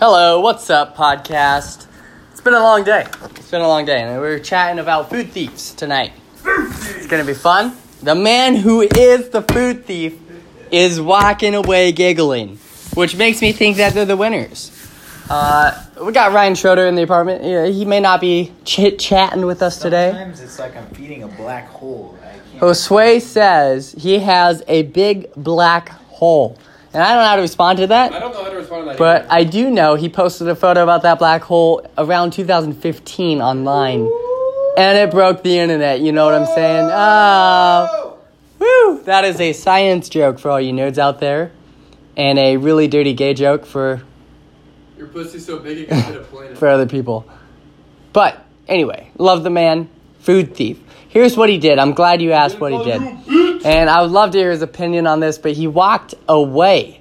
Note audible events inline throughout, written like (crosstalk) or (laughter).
Hello, what's up, podcast? It's been a long day. It's been a long day, and we're chatting about food thieves tonight. It's gonna be fun. The man who is the food thief is walking away giggling, which makes me think that they're the winners. Uh, we got Ryan Schroeder in the apartment. Yeah, he may not be chit chatting with us today. Sometimes it's like I'm feeding a black hole. I can't. Josue says he has a big black hole. And I don't know how to respond to that. I don't know how to respond to that. But either. I do know he posted a photo about that black hole around 2015 online. And it broke the internet, you know what I'm saying? Oh, woo! That is a science joke for all you nerds out there. And a really dirty gay joke for, your pussy's so big it can fit a planet. for other people. But anyway, love the man, food thief. Here's what he did. I'm glad you asked what he did. And I would love to hear his opinion on this, but he walked away.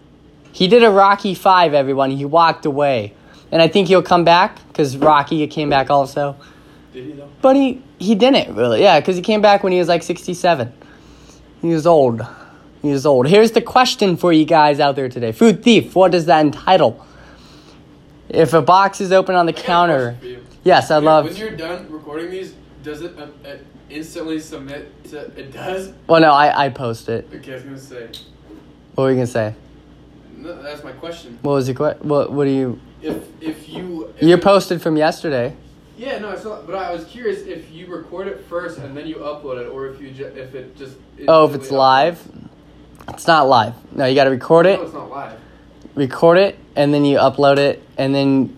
He did a Rocky 5, everyone. He walked away. And I think he'll come back because Rocky came back also. Did he though? But he, he didn't really. Yeah, because he came back when he was like 67. He was old. He was old. Here's the question for you guys out there today Food Thief, what does that entitle? If a box is open on the counter. question for you. Yes, I When- love. When you're done recording these, does it uh, uh, instantly submit to? It does. Well, no, I, I post it. Okay, I was gonna say. What were you going to say? No, that's my question. What was your question? What, what do you. If if you if You're posted from yesterday. Yeah, no, I saw, but I was curious if you record it first and then you upload it, or if you ju- if it just. Oh, if it's instantly live? It's not live. No, you got to record uploads. it, No, it's not live. record it, and then you upload it, and then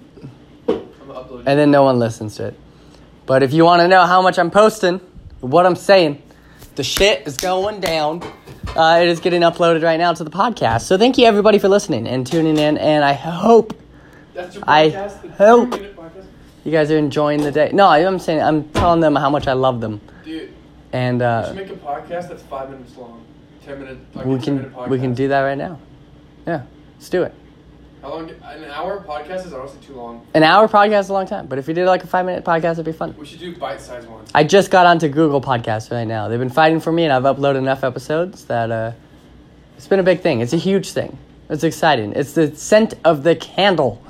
I'm uploading. and then no one listens to it. But if you want to know how much I'm posting, what I'm saying, the shit is going down. Uh, it is getting uploaded right now to the podcast. So thank you everybody for listening and tuning in, and I hope That's your I hope- podcast? you guys are enjoying the day. No, I'm saying I'm telling them how much I love them, Dude, and we uh, should make a podcast that's five minutes long. Ten minute. Like we a 10 minute can podcast. we can do that right now. Yeah, let's do it. How long? An hour podcast is honestly too long. An hour podcast is a long time, but if you did like a five minute podcast, it'd be fun. We should do bite sized ones. I just got onto Google Podcasts right now. They've been fighting for me, and I've uploaded enough episodes that uh, it's been a big thing. It's a huge thing. It's exciting. It's the scent of the candle.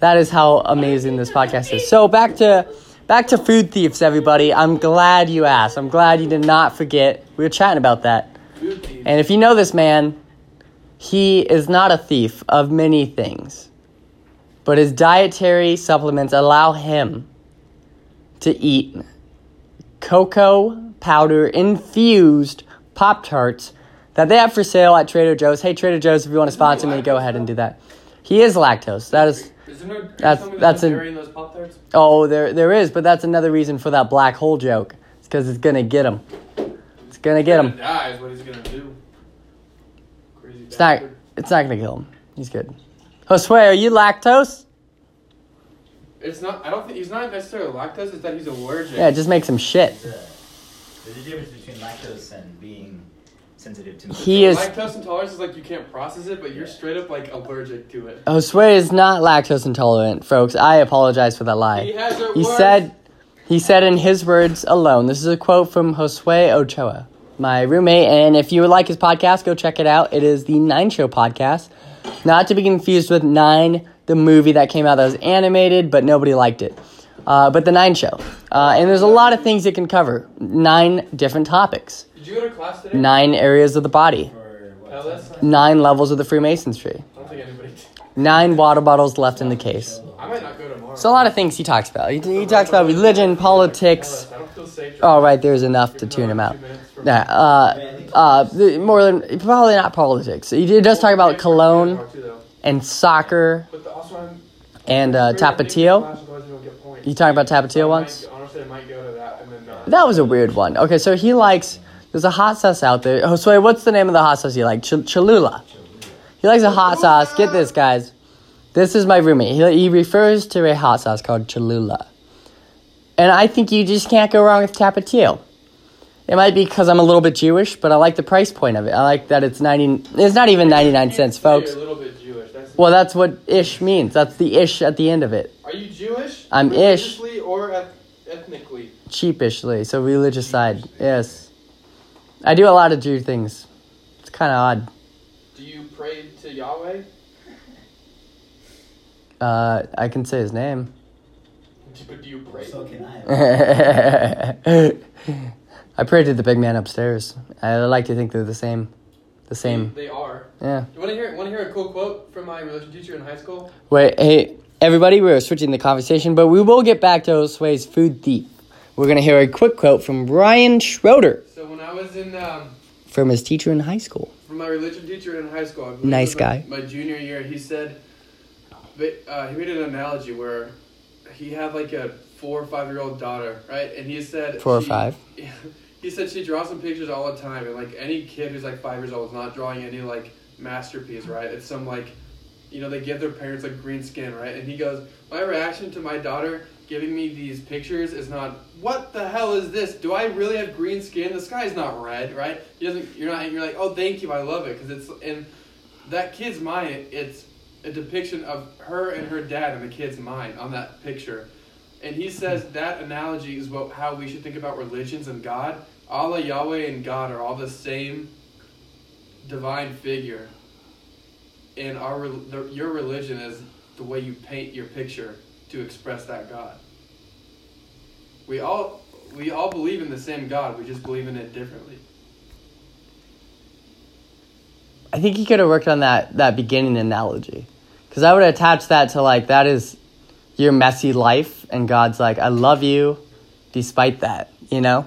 That is how amazing this podcast is. So back to back to food thieves, everybody. I'm glad you asked. I'm glad you did not forget. We were chatting about that. Food thieves. And if you know this man, he is not a thief of many things, but his dietary supplements allow him to eat cocoa powder infused Pop Tarts that they have for sale at Trader Joe's. Hey, Trader Joe's, if you want to sponsor me, go ahead and do that. He is lactose. That is. Isn't there, that's- that's, that's that's a- in those Pop Tarts? Oh, there there is, but that's another reason for that black hole joke. It's because it's gonna get him. It's gonna get him. Die is what he's gonna do. Crazy It's not. It's not gonna kill him. He's good. Josue, are you lactose? It's not. I don't think he's not necessarily lactose. It's that he's allergic. Yeah, it just makes him shit. There's a, there's a difference between lactose and being sensitive to milk. He is. Lactose intolerance is like you can't process it, but you're straight up like allergic to it. Josue is not lactose intolerant, folks. I apologize for that lie. He lie. has it He worse. said. He said in his words alone. This is a quote from Josue Ochoa, my roommate. And if you would like his podcast, go check it out. It is the Nine Show podcast, not to be confused with Nine, the movie that came out that was animated, but nobody liked it. Uh, but the Nine Show, uh, and there's a lot of things it can cover. Nine different topics, Did you go to class today? nine areas of the body, For what? Tell us. nine levels of the Freemasons tree, I don't think anybody. nine water bottles left in the case. I might not go tomorrow. So a lot of things he talks about. He, he talks about religion, politics. I don't feel safe. Oh, right, there's enough to tune him out. Yeah, uh, uh, more than probably not politics. He does talk about cologne and soccer and uh, Tapatio. You talking about Tapatio once? That was a weird one. Okay, so he likes. There's a hot sauce out there. Oh, sorry, what's the name of the hot sauce you like? Ch- Cholula. He likes a hot sauce. Get this, guys. This is my roommate. He, he refers to a hot sauce called Cholula. And I think you just can't go wrong with Tapatio. It might be because I'm a little bit Jewish, but I like the price point of it. I like that it's 90. It's not even 99 cents, folks. You're a little bit Jewish. That's, Well, that's what ish means. That's the ish at the end of it. are you Jewish? I'm ish. Religiously or eth- ethnically? Cheapishly, so religious side. Yes. I do a lot of Jew things. It's kind of odd. Do you pray to Yahweh? Uh, I can say his name. (laughs) But do you pray? So can I. (laughs) I pray to the big man upstairs. I like to think they're the same. The same. They are. Yeah. Do you want to hear? Want to hear a cool quote from my religion teacher in high school? Wait, hey, everybody, we're switching the conversation, but we will get back to Josue's food thief. We're going to hear a quick quote from Ryan Schroeder So when I was in um, from his teacher in high school. from my religion teacher in high school, I Nice was my- guy. My, junior year, he said, uh, he made an analogy where he had like a four or five year old daughter, right? And he said Four or she- five. (laughs) He said she draws some pictures all the time, and like any kid who's like five years old is not drawing any like masterpiece, right? It's some like, you know, they give their parents like green skin, right? And he goes, my reaction to my daughter giving me these pictures is not, what the hell is this? Do I really have green skin? The sky's not red, right? He doesn't. You're not. You're like, oh, thank you, I love it, because it's in that kid's mind. It's a depiction of her and her dad in the kid's mind on that picture. And he says that analogy is what how we should think about religions and God. Allah, Yahweh, and God are all the same divine figure. And our the, your religion is the way you paint your picture to express that God. We all we all believe in the same God. We just believe in it differently. I think he could have worked on that that beginning analogy, because I would attach that to like that is your messy life, and God's like, I love you, despite that, you know.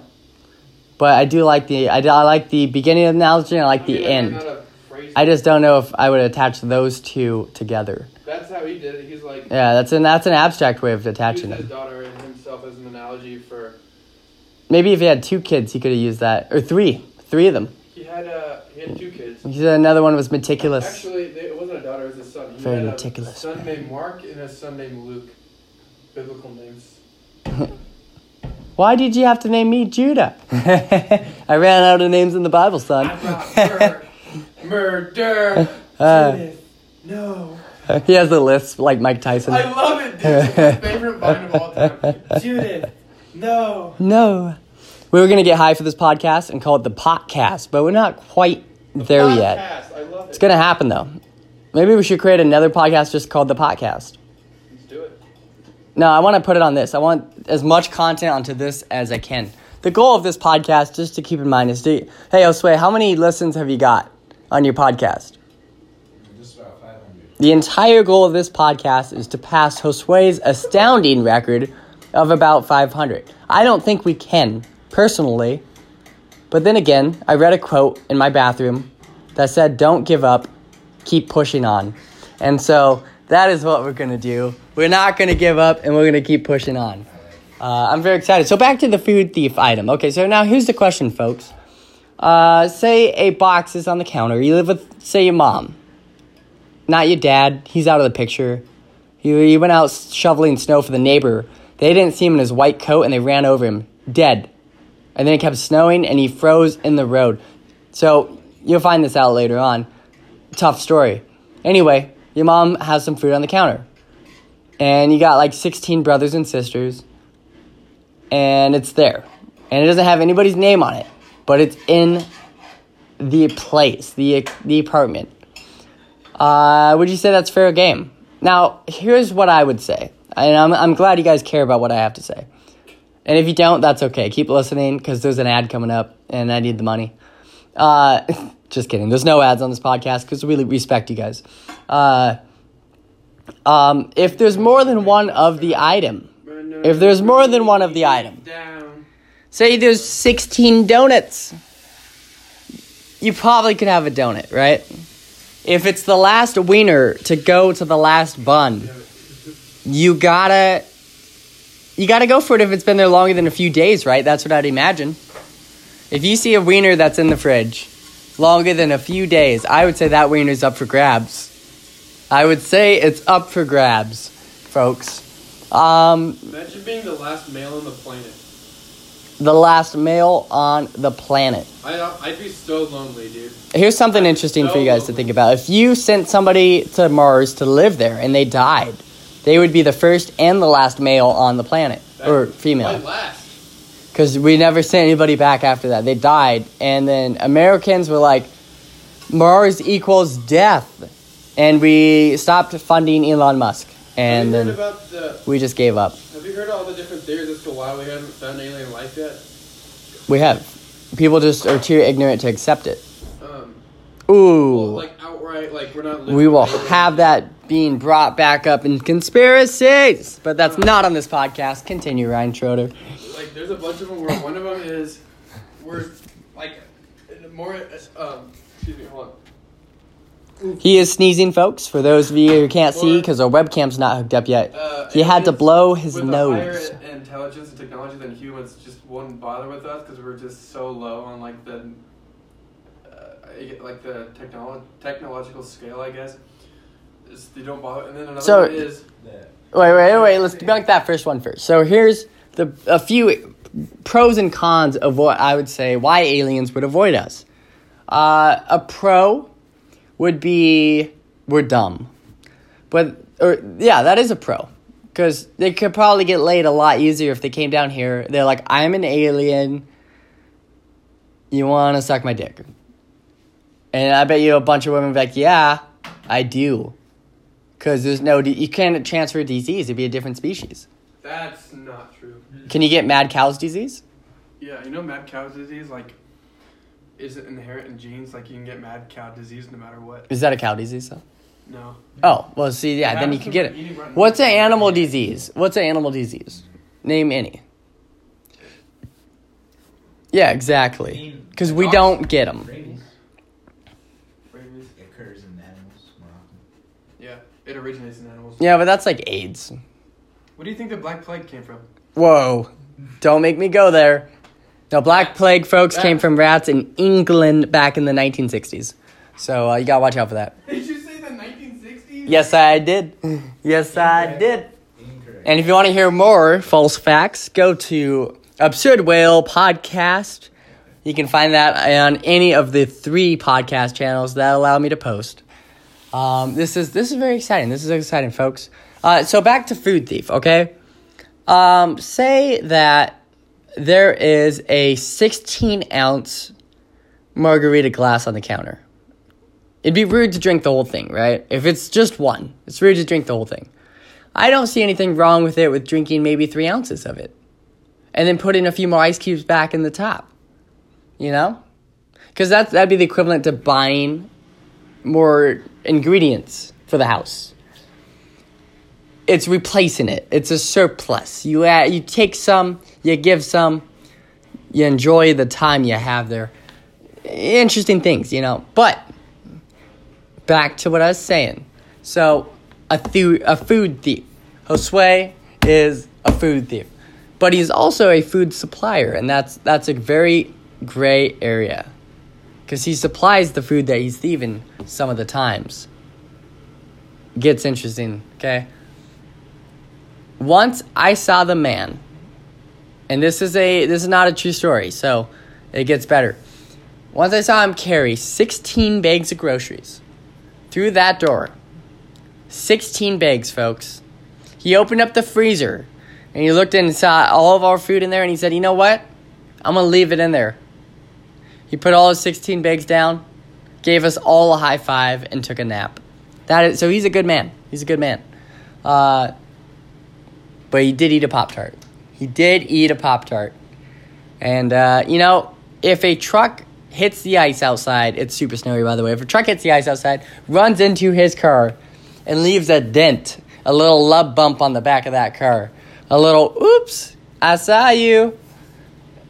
But I do like the I, I like the beginning of the analogy, and I like I the mean, end. a phrase- I just don't know if I would attach those two together. That's how he did it. He's like Yeah, that's an that's an abstract way of attaching his them. daughter and himself as an analogy for. Maybe if he had two kids, he could have used that, or three, three of them. He had uh he had two kids. He said another one was meticulous. Actually, it wasn't a daughter; it was a son. He Very had meticulous. A son named Mark and a son named Luke. Biblical names. (laughs) Why did you have to name me Judah? (laughs) I ran out of names in the Bible, son. Brought (laughs) murder. Uh. Judith. No. he has the list like Mike Tyson. I love it, dude. It's my favorite vine of all time. Judith. No. No. We were gonna get high for this podcast and call it the podcast, but we're not quite there yet. I love it. It's gonna happen though. Maybe we should create another podcast just called the podcast. Let's do it. No, I want to put it on this. I want as much content onto this as I can. The goal of this podcast, just to keep in mind, is to hey Josue, how many listens have you got on your podcast? Just about 500. The entire goal of this podcast is to pass Josue's astounding record of about 500. I don't think we can, personally. But then again, I read a quote in my bathroom that said, Don't give up, keep pushing on. And so that is what we're going to do. We're not going to give up and we're going to keep pushing on. Uh, I'm very excited. So back to the food thief item. Okay, so now here's the question, folks. Uh, say a box is on the counter. You live with, say, your mom not your dad. He's out of the picture. You, he went out shoveling snow for the neighbor. They didn't see him in his white coat and they ran over him, dead. And then it kept snowing and he froze in the road. So you'll find this out later on. Tough story. Anyway, your mom has some food on the counter. And you got like 16 brothers and sisters. And it's there. And it doesn't have anybody's name on it. But it's in the place, the, the apartment. Uh, would you say that's fair game? Now, here's what I would say. And I'm, I'm glad you guys care about what I have to say. And if you don't, that's okay. Keep listening because there's an ad coming up and I need the money. Uh, (laughs) just kidding. There's no ads on this podcast because we really respect you guys. Uh, um, if there's more than one of the item, If there's more than one of the item. Say there's 16 donuts, you probably could have a donut, right? If it's the last wiener to go to the last bun, you gotta you gotta go for it if it's been there longer than a few days, right? That's what I'd imagine. If you see a wiener that's in the fridge longer than a few days, I would say that wiener's up for grabs. I would say it's up for grabs, folks. Um, Imagine being the last male on the planet. the last male on the planet. I, I'd be so lonely, dude. Here's something interesting for you guys to think about. If you sent somebody to Mars to live there and they died, they would be the first and the last male on the planet or Why female. last? Because we never sent anybody back after that. They died, and then Americans were like, Mars equals death, and we stopped funding Elon Musk. and then you heard about the? we just gave up. Have you heard all the different theories as to why we haven't found alien life yet? We have. People just are too ignorant to accept it. Um, Ooh. well, like outright, like we're not. we will have that being brought back up in conspiracies, but that's not on this podcast. Continue, Ryan Schroeder. Like, there's a bunch of them where one of them is, we're like, more. Um, excuse me, hold on. He is sneezing, folks. For those of you who can't see, because our webcam's not hooked up yet, Uh, he had to blow his with A nose. higher intelligence and technology than humans just wouldn't bother with us because we're just so low on like the, uh, like the technolo- technological scale, I guess. Just, they don't bother. And then another So- one is The, Wait, wait, wait. Let's debunk that first one first. So here's the a few pros and cons of what I would say why aliens would avoid us. Uh, a pro would be we're dumb, but or yeah, that is a pro because they could probably get laid a lot easier if they came down here. They're like, I'm an alien. You want to suck my dick? And I bet you a bunch of women would be like, yeah, I do. Because there's no, you can't transfer disease. It'd be a different species. that's not true. Can you get mad cow's disease? Yeah, you know, mad cow's disease like isn't inherent in genes. Like you can get mad cow disease no matter what. Is that a cow disease? Though? No. Oh, well, see, yeah, then you can get it. What's an animal disease? What's an animal disease? Name any. Yeah, exactly. Because we don't get them. rabies Rabies. occurs in animals more often. Yeah, it originates in animals. Yeah, but that's like AIDS. What do you think the black plague came from? Whoa. Don't make me go there. No, Black Plague, folks, came from rats in England back in the 1960s. So uh, you gotta watch out for that. Did you say the 1960s? Yes, I did. Yes, I did. Incorrect. And if you want to hear more false facts, go to Absurd Whale Podcast. You can find that on any of the three podcast channels that allow me to post. Um, this is this is very exciting. This is exciting, folks. Uh, so back to Food Thief, okay? Um, say that there is a 16 ounce margarita glass on the counter. It'd be rude to drink the whole thing, right? If it's just one, it's rude to drink the whole thing. I don't see anything wrong with it with drinking maybe three ounces of it. And then putting a few more ice cubes back in the top. You know? Because that'd be the equivalent to buying more ingredients for the house. It's replacing it. It's a surplus. You add, you take some, you give some, you enjoy the time you have there. Interesting things, you know. But back to what I was saying. So, a, thu- a food thief. Josue is a food thief. But he's also a food supplier, and that's that's a very gray area. Because he supplies the food that he's thieving some of the times. Gets interesting, okay? Once I saw the man, and this is a this is not a true story, so it gets better. Once I saw him carry 16 bags of groceries through that door. 16 bags, folks. He opened up the freezer and he looked in and saw all of our food in there and he said, You know what? I'm going to leave it in there. He put all his 16 bags down, gave us all a high five, and took a nap. That is, so he's a good man. He's a good man. Uh, but he did eat a Pop Tart. He did eat a Pop Tart. And, uh, you know, if a truck hits the ice outside, it's super snowy, by the way. If a truck hits the ice outside, runs into his car, and leaves a dent, a little lub bump on the back of that car, a little, oops, I saw you,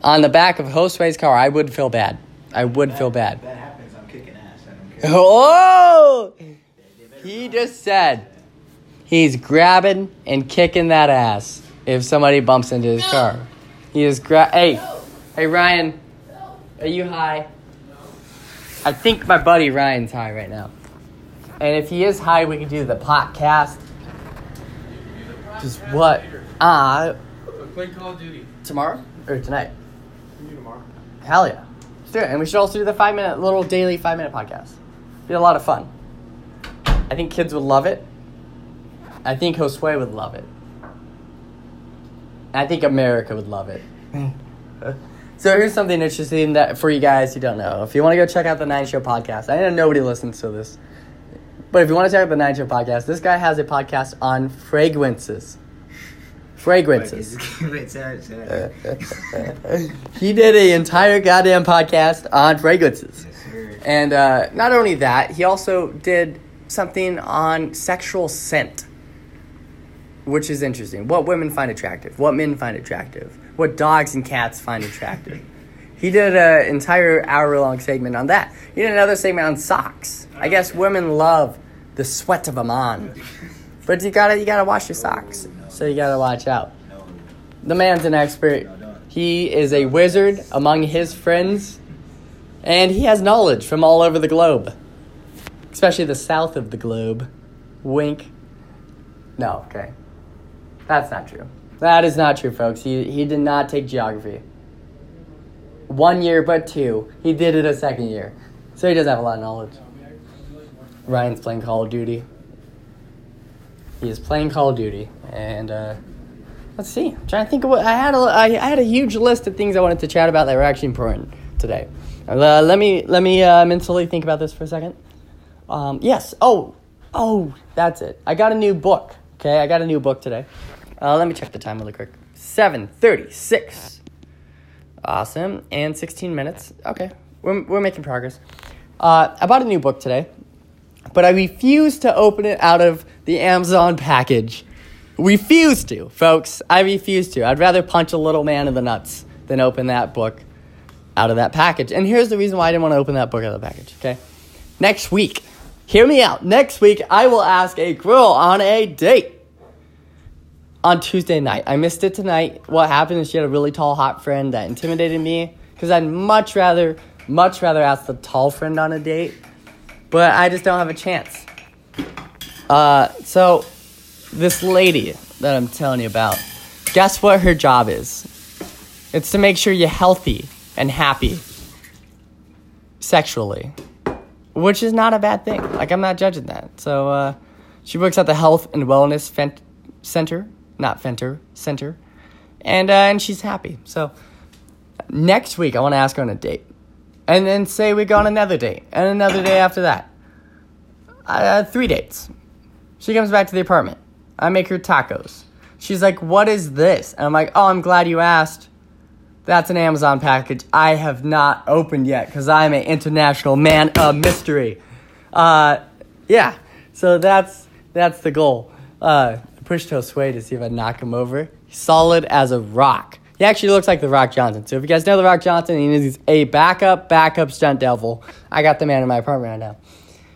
on the back of Josue's car, I would feel bad. I would feel bad. That happens. I'm kicking ass. I don't care. (laughs) Oh! He just said he's grabbing and kicking that ass if somebody bumps into his car. He is gra- Hey, hey Ryan, are you high? I think my buddy Ryan's high right now. And if he is high, we can do the podcast. Just what? Ah, We're playing Call of Duty. tomorrow or tonight? We can do tomorrow. Hell yeah. Let's do it. And we should also do the five minute, little daily five minute podcast. Be a lot of fun. I think kids would love it. I think Josue would love it. I think America would love it. (laughs) so here's something interesting that for you guys who don't know. If you want to go check out the Nine Show podcast, I know nobody listens to this. But if you want to check out the Nine Show podcast, this guy has a podcast on fragrances. Fragrances. (laughs) Wait, say that, (laughs) he did an entire goddamn podcast on fragrances. Yes. And uh, not only that, he also did something on sexual scent, which is interesting. What women find attractive, what men find attractive, what dogs and cats find attractive. he did an entire hour long segment on that. He did another segment on socks. I guess women love the sweat of a man, but you gotta you gotta wash your socks, so you gotta watch out. The man's an expert. He is a wizard among his friends, and he has knowledge from all over the globe, especially the south of the globe. Wink. No, okay. That's not true. That is not true, folks. He, he did not take geography. One year, but two. He did it a second year. So he does have a lot of knowledge. Ryan's playing Call of Duty. He is playing Call of Duty, and uh, Let's see. I'm trying to think of what I had. A, I, I had a huge list of things I wanted to chat about that were actually important today. Uh, let me let me uh, mentally think about this for a second. Um, yes. Oh, oh, that's it. I got a new book. Okay, I got a new book today. Uh, let me check the time really quick. Seven thirty-six. Awesome. And sixteen minutes. Okay, we're we're making progress. Uh, I bought a new book today, but I refuse to open it out of the Amazon package. Refuse to, folks. I refuse to. I'd rather punch a little man in the nuts than open that book out of that package. And here's the reason why I didn't want to open that book out of the package, okay? Next week, hear me out. Next week, I will ask a girl on a date on Tuesday night. I missed it tonight. What happened is she had a really tall, hot friend that intimidated me because I'd much rather, much rather ask the tall friend on a date, but I just don't have a chance. Uh, so this lady that I'm telling you about, guess what her job is? It's to make sure you're healthy and happy sexually, which is not a bad thing. Like, I'm not judging that. So, uh, she works at the Health and Wellness Fent- Center, not Fenter, Center, and, uh, and she's happy. So, next week, I want to ask her on a date. And then say we go on another date, and another day after that. Uh, three dates. She comes back to the apartment. I make her tacos. She's like, What is this? And I'm like, Oh, I'm glad you asked. That's an Amazon package I have not opened yet because I'm an international man of mystery. Uh, yeah, so that's that's the goal. Uh, I pushed Josue to see if I'd knock him over. Solid as a rock. He actually looks like the Rock Johnson. So if you guys know the Rock Johnson, he is a backup, backup stunt devil. I got the man in my apartment right now.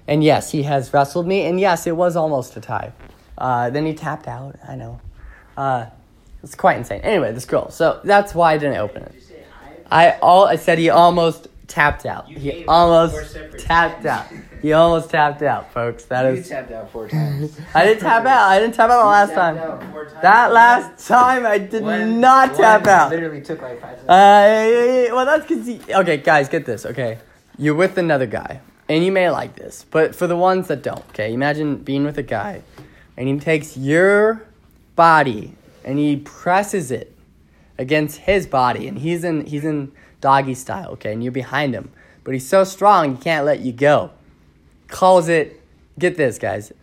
And yes, he has wrestled me. And yes, it was almost a tie. Uh, then he tapped out. I know. Uh, it's quite insane. Anyway, this girl. So that's why I didn't open it. I all I said he almost tapped out. He almost separate tapped out. He almost tapped out, folks. That You is. tapped out four times. (laughs) I didn't tap out. I didn't tap out the last time. out four times. That last time I did One- not tap one out. Literally took like five seconds. Uh, well, that's because. Okay, guys, get this. Okay, you're with another guy, and you may like this, but for the ones that don't, okay, imagine being with a guy, and he takes your body and he presses it against his body, and he's in he's in doggy style, okay, and you're behind him, but he's so strong he can't let you go. Calls it. Get this, guys.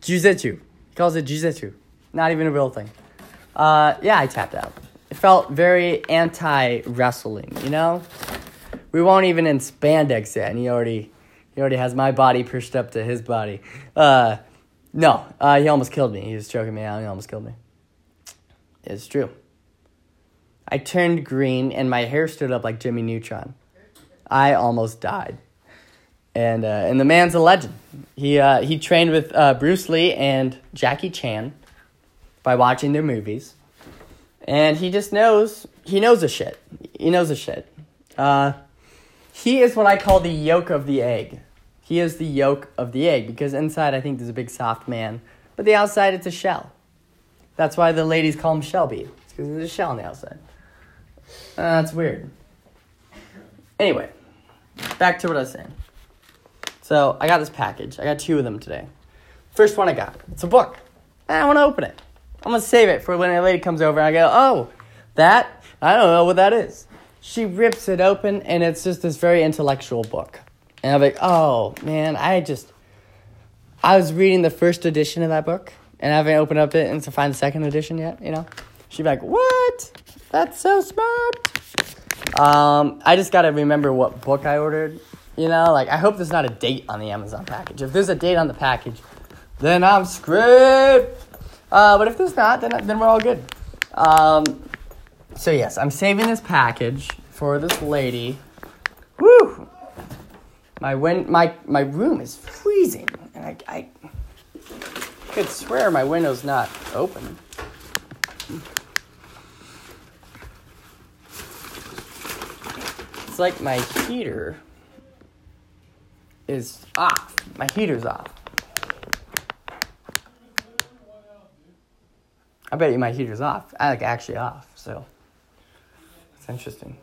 Jujitsu. He calls it jiu-jitsu. Not even a real thing. Uh, yeah, I tapped out. It felt very anti wrestling, you know? We weren't even in spandex yet, and he already he already has my body pushed up to his body. Uh, no, uh, he almost killed me. He was choking me out. He almost killed me. It's true. I turned green, and my hair stood up like Jimmy Neutron. I almost died. And uh, and the man's a legend. He uh, he trained with uh, Bruce Lee and Jackie Chan by watching their movies, and he just knows he knows a shit. He knows a shit. Uh, he is what I call the yolk of the egg. He is the yolk of the egg because inside I think there's a big soft man, but the outside it's a shell. That's why the ladies call him Shelby. It's because there's a shell on the outside. Uh, that's weird. Anyway, back to what I was saying. So I got this package. I got two of them today. First one I got. It's a book. I want to open it. I'm gonna save it for when a lady comes over and I go, oh, that I don't know what that is. She rips it open and it's just this very intellectual book. And I'm like, oh man, I just I was reading the first edition of that book, and I haven't opened up it and to find the second edition yet. You know, she'd be like, "What? That's so smart." Um, I just gotta remember what book I ordered. You know, like I hope there's not a date on the Amazon package. If there's a date on the package, then I'm screwed. Uh, but if there's not, then then we're all good. Um, so yes, I'm saving this package for this lady. Woo! My win- my my room is freezing, and I I could swear my window's not open. It's like my heater is off. My heater's off. I bet you my heater's off. I like actually off, so it's interesting.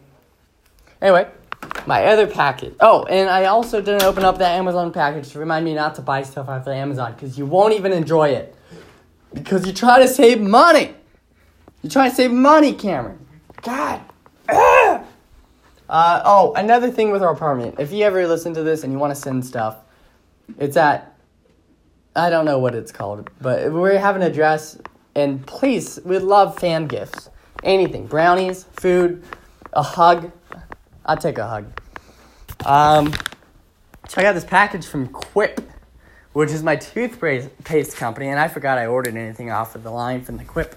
Anyway, my other package. Oh, and I also didn't open up that Amazon package to remind me not to buy stuff off of Amazon because you won't even enjoy it. Because you try to save money. You try to save money, Cameron. God. Uh, oh, another thing with our apartment. If you ever listen to this and you want to send stuff, it's at I don't know what it's called, but we have an address. And please, we love fan gifts. Anything, brownies, food, a hug. I'll take a hug. Um, I got this package from Quip, which is my toothpaste company, and I forgot I ordered anything off of the line from the Quip.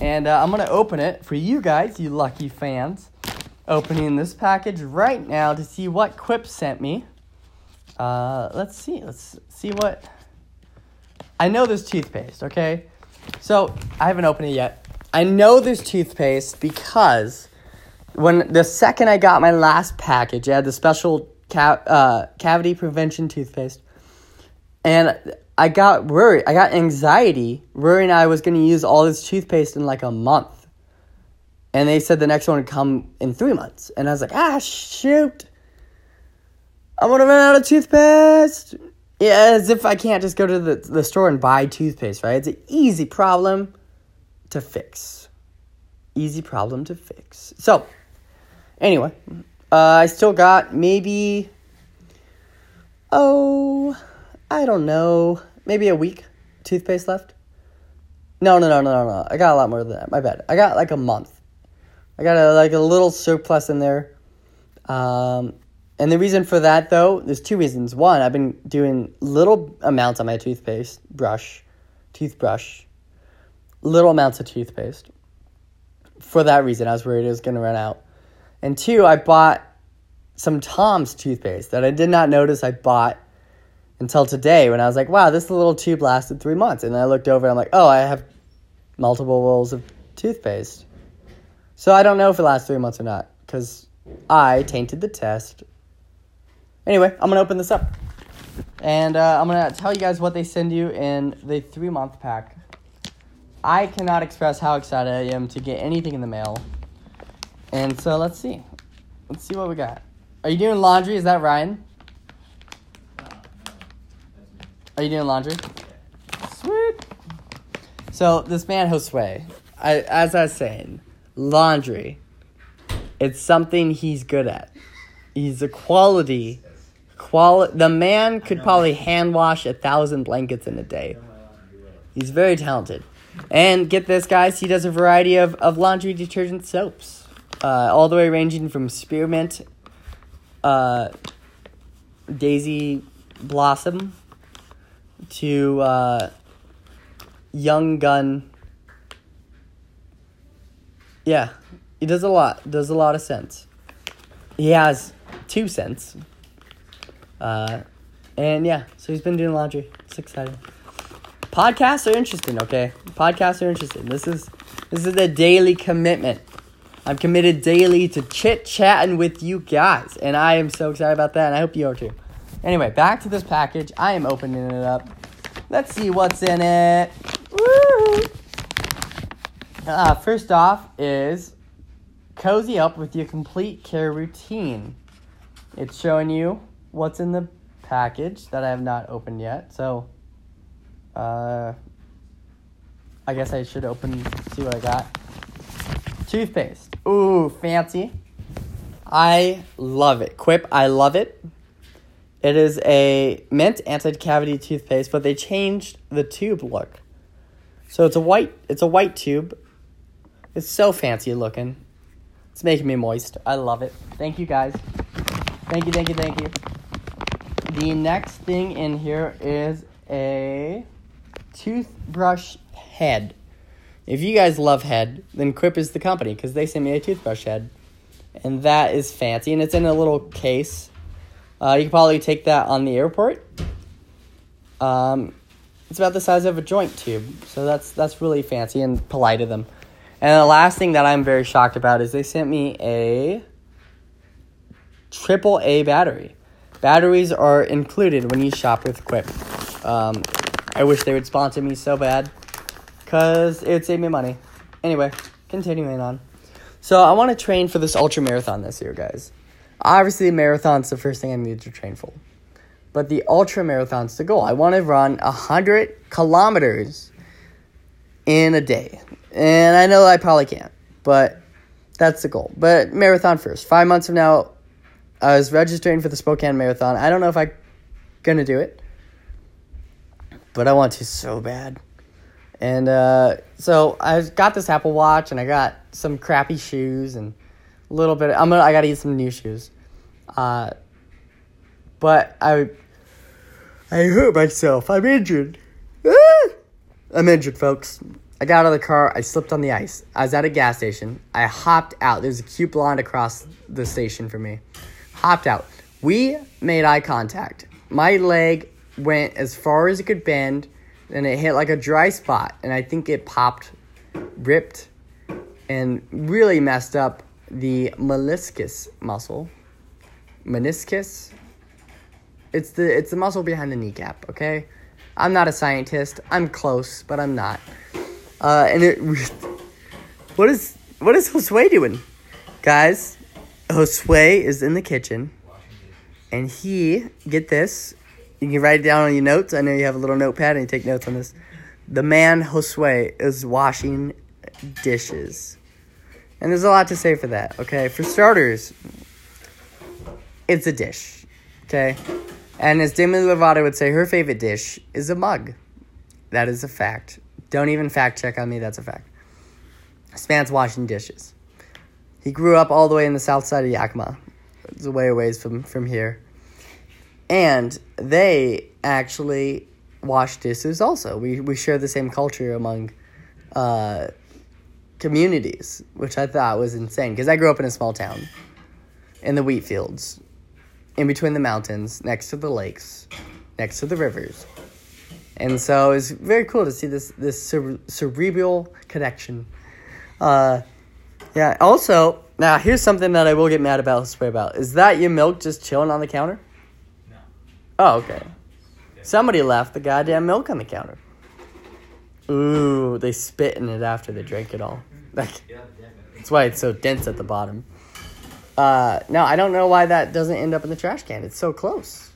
And uh, I'm gonna open it for you guys, you lucky fans. Opening this package right now to see what Quip sent me. Uh, let's see. Let's see what. I know there's toothpaste. Okay, so I haven't opened it yet. I know there's toothpaste because when the second I got my last package, I had the special ca- uh, cavity prevention toothpaste, and I got worried. I got anxiety, worrying I was going to use all this toothpaste in like a month. And they said the next one would come in three months, and I was like, ah, shoot, I'm gonna run out of toothpaste. Yeah, as if I can't just go to the, the store and buy toothpaste, right? It's an easy problem to fix. Easy problem to fix. So, anyway, uh, I still got maybe, oh, I don't know, maybe a week toothpaste left. No, no, no, no, no, no. I got a lot more than that. My bad. I got like a month. I got a, like a little surplus in there. Um, and the reason for that, though, there's two reasons. One, I've been doing little amounts on my toothpaste, brush, toothbrush, little amounts of toothpaste. For that reason, I was worried it was going to run out. And two, I bought some Tom's toothpaste that I did not notice I bought until today when I was like, wow, this little tube lasted three months. And I looked over and I'm like, oh, I have multiple rolls of toothpaste. So I don't know if it lasts three months or not because I tainted the test. Anyway, I'm gonna open this up, and uh, I'm gonna tell you guys what they send you in the three month pack. I cannot express how excited I am to get anything in the mail, and so let's see, let's see what we got. Are you doing laundry? Is that Ryan? Are you doing laundry? Sweet. So this man Josue, I, as I was saying, laundry. It's something he's good at. He's a quality quali- the man could probably hand wash a thousand blankets in a day. He's very talented. And get this, guys, he does a variety of, of laundry detergent soaps, uh, all the way ranging from spearmint, uh, daisy blossom, to uh, young gun. Yeah, he does a lot. Does a lot of scents. He has two cents. Uh, and yeah, so he's been doing laundry. It's exciting. Podcasts are interesting, okay? Podcasts are interesting. This is this is a daily commitment. I'm committed daily to chit chatting with you guys, and I am so excited about that, and I hope you are too. Anyway, back to this package. I am opening it up. Let's see what's in it. Woo! Uh, first off is cozy up with your complete care routine. It's showing you what's in the package that I have not opened yet. So, uh, I guess I should open, see what I got. Toothpaste. Ooh, fancy. I love it. Quip, I love it. It is a mint anti-cavity toothpaste, but they changed the tube look. So it's a white it's a white tube. It's so fancy looking. It's making me moist. I love it. Thank you guys. Thank you, thank you, thank you. The next thing in here is a toothbrush head. If you guys love head, then Quip is the company because they sent me a toothbrush head. And that is fancy. And it's in a little case. Uh, you can probably take that on the airport. Um, it's about the size of a joint tube. So that's that's really fancy and polite of them. And the last thing that I'm very shocked about is they sent me a triple A battery. Batteries are included when you shop with Quip. Um, I wish they would sponsor me so bad because it would save me money. Anyway, continuing on. So I want to train for this ultra marathon this year, guys. Obviously, the marathon's the first thing I need to train for. But the ultra marathon's the goal. I want to run 100 kilometers in a day. And I know I probably can't, but that's the goal. But marathon first. Five months from now, I was registering for the Spokane Marathon. I don't know if I'm to do it, but I want to so bad. And uh, so I got this Apple Watch, and I got some crappy shoes, and a little bit. I'm gonna. I gotta get some new shoes. Uh, but I, I hurt myself. I'm injured. Ah! I'm injured, folks. I got out of the car. I slipped on the ice. I was at a gas station. I hopped out. There's a cute blonde across the station for me. Hopped out. We made eye contact. My leg went as far as it could bend, and it hit like a dry spot, and I think it popped, ripped, and really messed up the meniscus muscle. Meniscus. It's the it's the muscle behind the kneecap. Okay, I'm not a scientist. I'm close, but I'm not. Uh, and it. (laughs) What is what is Josue doing, guys? Josue is in the kitchen, and he get this. You can write it down on your notes. I know you have a little notepad and you take notes on this. The man Josue is washing dishes, and there's a lot to say for that. Okay, for starters, it's a dish. Okay, and as Demi Lovato would say, her favorite dish is a mug. That is a fact. Don't even fact check on me. That's a fact. This man's washing dishes. He grew up all the way in the south side of Yakima. It's a way away from, from here. And they actually wash dishes also. We, we share the same culture among uh, communities, which I thought was insane. Because I grew up in a small town in the wheat fields, in between the mountains, next to the lakes, next to the rivers. And so it's very cool to see this this cere- cerebral connection. Uh, yeah. Also, now here's something that I will get mad about. Spray about is that your milk just chilling on the counter? Oh, okay. Somebody left the goddamn milk on the counter. Ooh, they spit in it after they drank it all. (laughs) That's why it's so dense at the bottom. Uh, no, I don't know why that doesn't end up in the trash can. It's so close.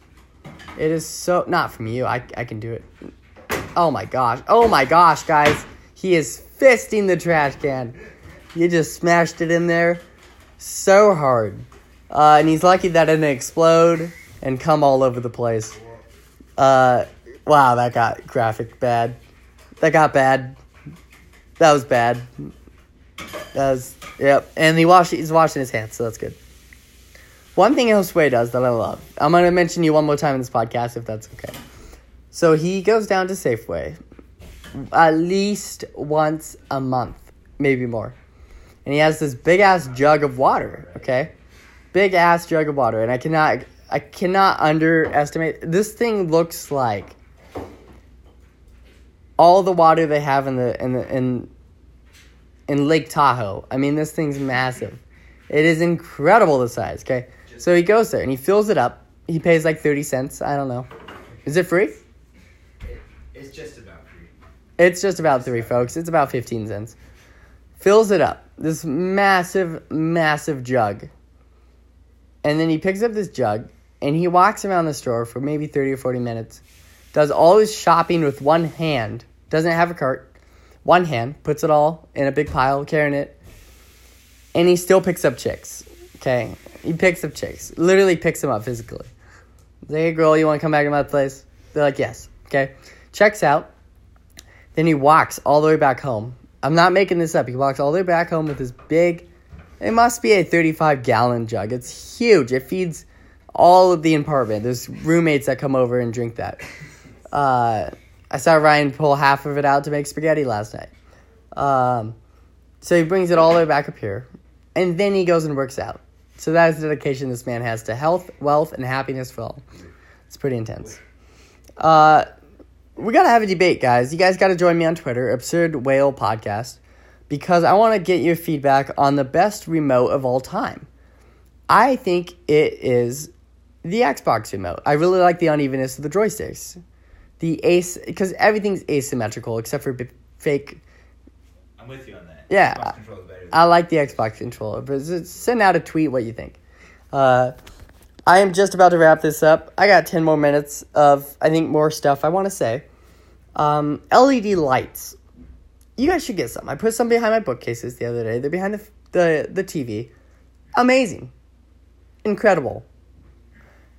It is so not from you. I I can do it. Oh my gosh. Oh my gosh, guys. He is fisting the trash can. You just smashed it in there so hard. Uh, and he's lucky that it didn't explode and come all over the place. Uh, wow, that got graphic bad. That got bad. That was bad. That was yep. And he washed. He's washing his hands, so that's good. One thing Josue does that I love. I'm gonna mention you one more time in this podcast, if that's okay. So he goes down to Safeway at least once a month, maybe more, and he has this big ass jug of water. Okay, big ass jug of water, and I cannot, I cannot underestimate. This thing looks like all the water they have in the in the in in Lake Tahoe. I mean, this thing's massive. It is incredible the size. Okay, so he goes there and he fills it up. He pays like thirty cents. I don't know. Is it free? It, it's just about free. It's just about three, folks. It's about fifteen cents. Fills it up. This massive, massive jug. And then he picks up this jug and he walks around the store for maybe thirty or forty minutes. Does all his shopping with one hand. Doesn't have a cart. One hand puts it all in a big pile, carrying it. And he still picks up chicks. Okay, he picks up chicks. Literally picks them up physically. Hey, girl, you want to come back to my place? They're like, yes. Okay. Checks out. Then he walks all the way back home. I'm not making this up. He walks all the way back home with his big, it must be a 35 gallon jug. It's huge. It feeds all of the apartment. There's roommates that come over and drink that. (laughs) Uh, I saw Ryan pull half of it out to make spaghetti last night. Um, so he brings it all the way back up here. And then he goes and works out. So that is the dedication this man has to health, wealth, and happiness for all. It's pretty intense. Uh, we gotta have a debate, guys. You guys gotta join me on Twitter, Absurd Whale Podcast, because I want to get your feedback on the best remote of all time. I think it is the Xbox remote. I really like the unevenness of the joysticks, the ace because everything's asymmetrical except for b- fake. I'm with you on that. Yeah. I like the Xbox controller, but send out a tweet what you think. Uh, I am just about to wrap this up. I got 10 more minutes of, I think, more stuff I want to say. Um, LED lights. You guys should get some. I put some behind my bookcases the other day. They're behind the, the, the TV. Amazing. Incredible.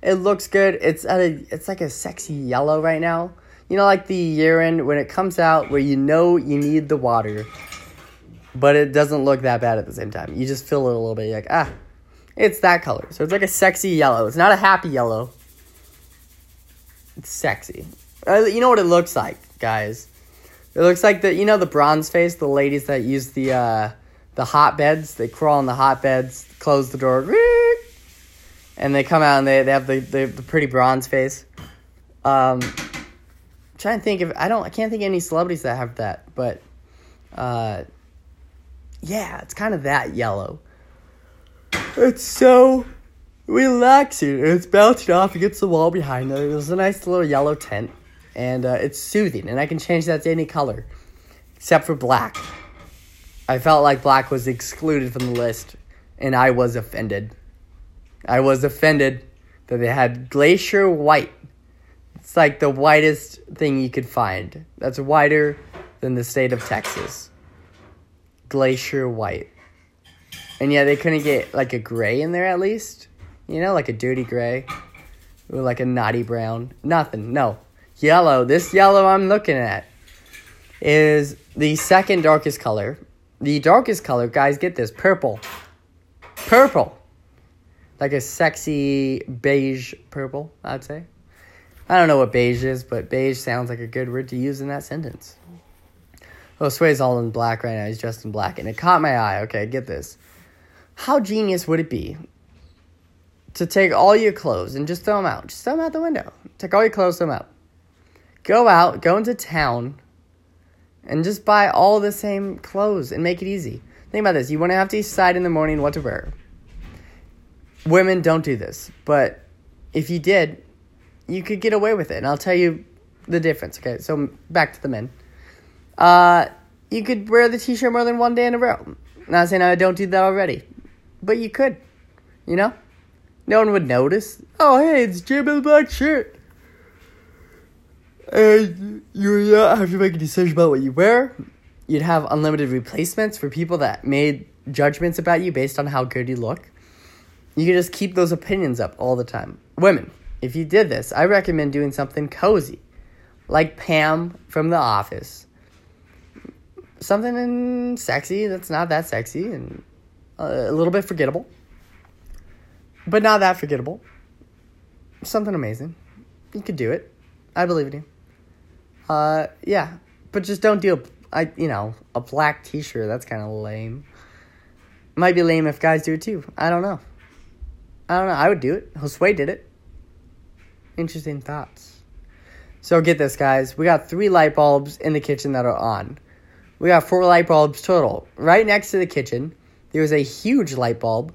It looks good. It's at a, it's like a sexy yellow right now. You know, like the urine when it comes out where you know you need the water but it doesn't look that bad at the same time. You just feel it a little bit. You're like, ah, it's that color. So it's like a sexy yellow. It's not a happy yellow. It's sexy. Uh, you know what it looks like, guys? It looks like the you know the bronze face, the ladies that use the uh, the hotbeds. They crawl in the hotbeds, close the door, and they come out and they, they have the, the, the pretty bronze face. Um, trying to think if I don't I can't think of any celebrities that have that, but uh, yeah, it's kind of that yellow. It's so relaxing. It's bouncing off against the wall behind it. There's a nice little yellow tint, and uh, it's soothing. And I can change that to any color, except for black. I felt like black was excluded from the list, and I was offended. I was offended that they had glacier white. It's like the whitest thing you could find. That's whiter than the state of Texas. Glacier white. And yeah, they couldn't get like a gray in there at least. You know, like a dirty gray. Or like a naughty brown. Nothing. No. Yellow. This yellow I'm looking at is the second darkest color. The darkest color, guys, get this purple. Purple. Like a sexy beige purple, I'd say. I don't know what beige is, but beige sounds like a good word to use in that sentence. Oh, Sway's all in black right now. He's dressed in black, and it caught my eye. Okay, get this. How genius would it be to take all your clothes and just throw them out? Just throw them out the window. Take all your clothes, throw them out. Go out, go into town, and just buy all the same clothes and make it easy. Think about this. You wouldn't have to decide in the morning what to wear. Women don't do this, but if you did, you could get away with it. And I'll tell you the difference. Okay, so back to the men. Uh, you could wear the t-shirt more than one day in a row. Not saying I don't do that already, but you could. You know, no one would notice. Oh, hey, it's Jim in the black shirt. And you don't have to make a decision about what you wear. You'd have unlimited replacements for people that made judgments about you based on how good you look. You can just keep those opinions up all the time. Women, if you did this, I recommend doing something cozy, like Pam from The Office. Something sexy that's not that sexy and a little bit forgettable, but not that forgettable. Something amazing. You could do it. I believe in you. Uh, yeah, but just don't do a, I, you know, a black T-shirt. That's kind of lame. Might be lame if guys do it too. I don't know. I don't know. I would do it. Josue did it. Interesting thoughts. So get this, guys. We got three light bulbs in the kitchen that are on. We got four light bulbs total. Right next to the kitchen, there was a huge light bulb.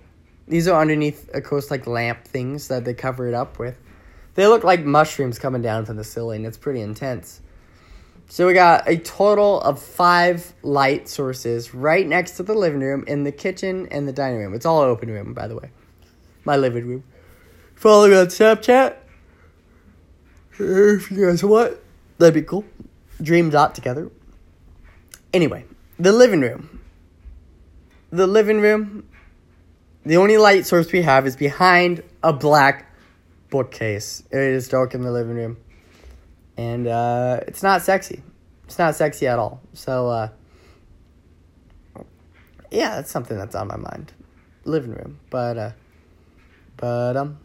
These are underneath, of course, like lamp things that they cover it up with. They look like mushrooms coming down from the ceiling. It's pretty intense. So we got a total of five light sources right next to the living room, in the kitchen, and the dining room. It's all open room, by the way. My living room. Follow me on Snapchat. If you guys want, that'd be cool. Dream dot together. Anyway, the living room. The living room. The only light source we have is behind a black bookcase. It is dark in the living room, and uh, it's not sexy. It's not sexy at all. So, uh, yeah, that's something that's on my mind. Living room, but uh, but um,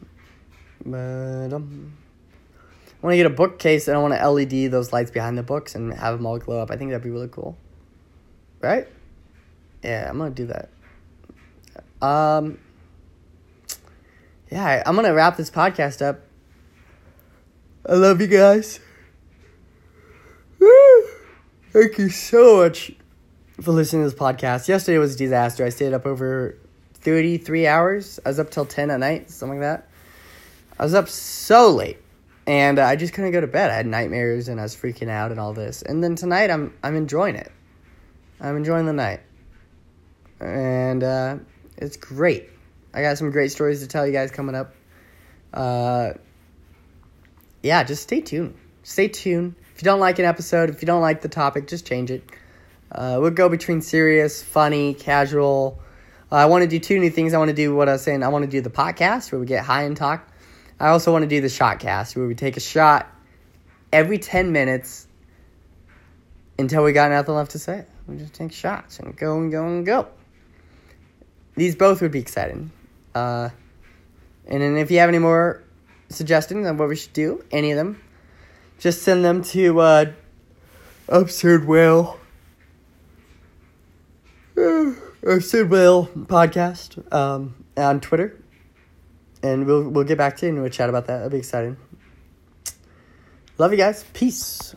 but um. I want to get a bookcase and I want to LED those lights behind the books and have them all glow up. I think that'd be really cool. Right? Yeah, I'm gonna do that. Um, yeah, I'm gonna wrap this podcast up. I love you guys. Thank you so much for listening to this podcast. Yesterday was a disaster. I stayed up over 33 hours. I was up till 10 at night, something like that. I was up so late. And uh, I just couldn't go to bed. I had nightmares and I was freaking out and all this. And then tonight I'm I'm enjoying it. I'm enjoying the night. And uh, it's great. I got some great stories to tell you guys coming up. Uh, yeah, just stay tuned. Stay tuned. If you don't like an episode, if you don't like the topic, just change it. Uh, we'll go between serious, funny, casual. Uh, I want to do two new things. I want to do what I was saying. I want to do the podcast where we get high and talk. I also want to do the shot cast where we take a shot every 10 minutes until we got nothing left to say. We just take shots and go and go and go. These both would be exciting. Uh, and then if you have any more suggestions on what we should do, any of them, just send them to uh, Absurd (sighs) (laughs) Absurd Whale podcast um, on Twitter and we'll we'll get back to you and we'll chat about that. That'll be exciting. Love you guys. Peace.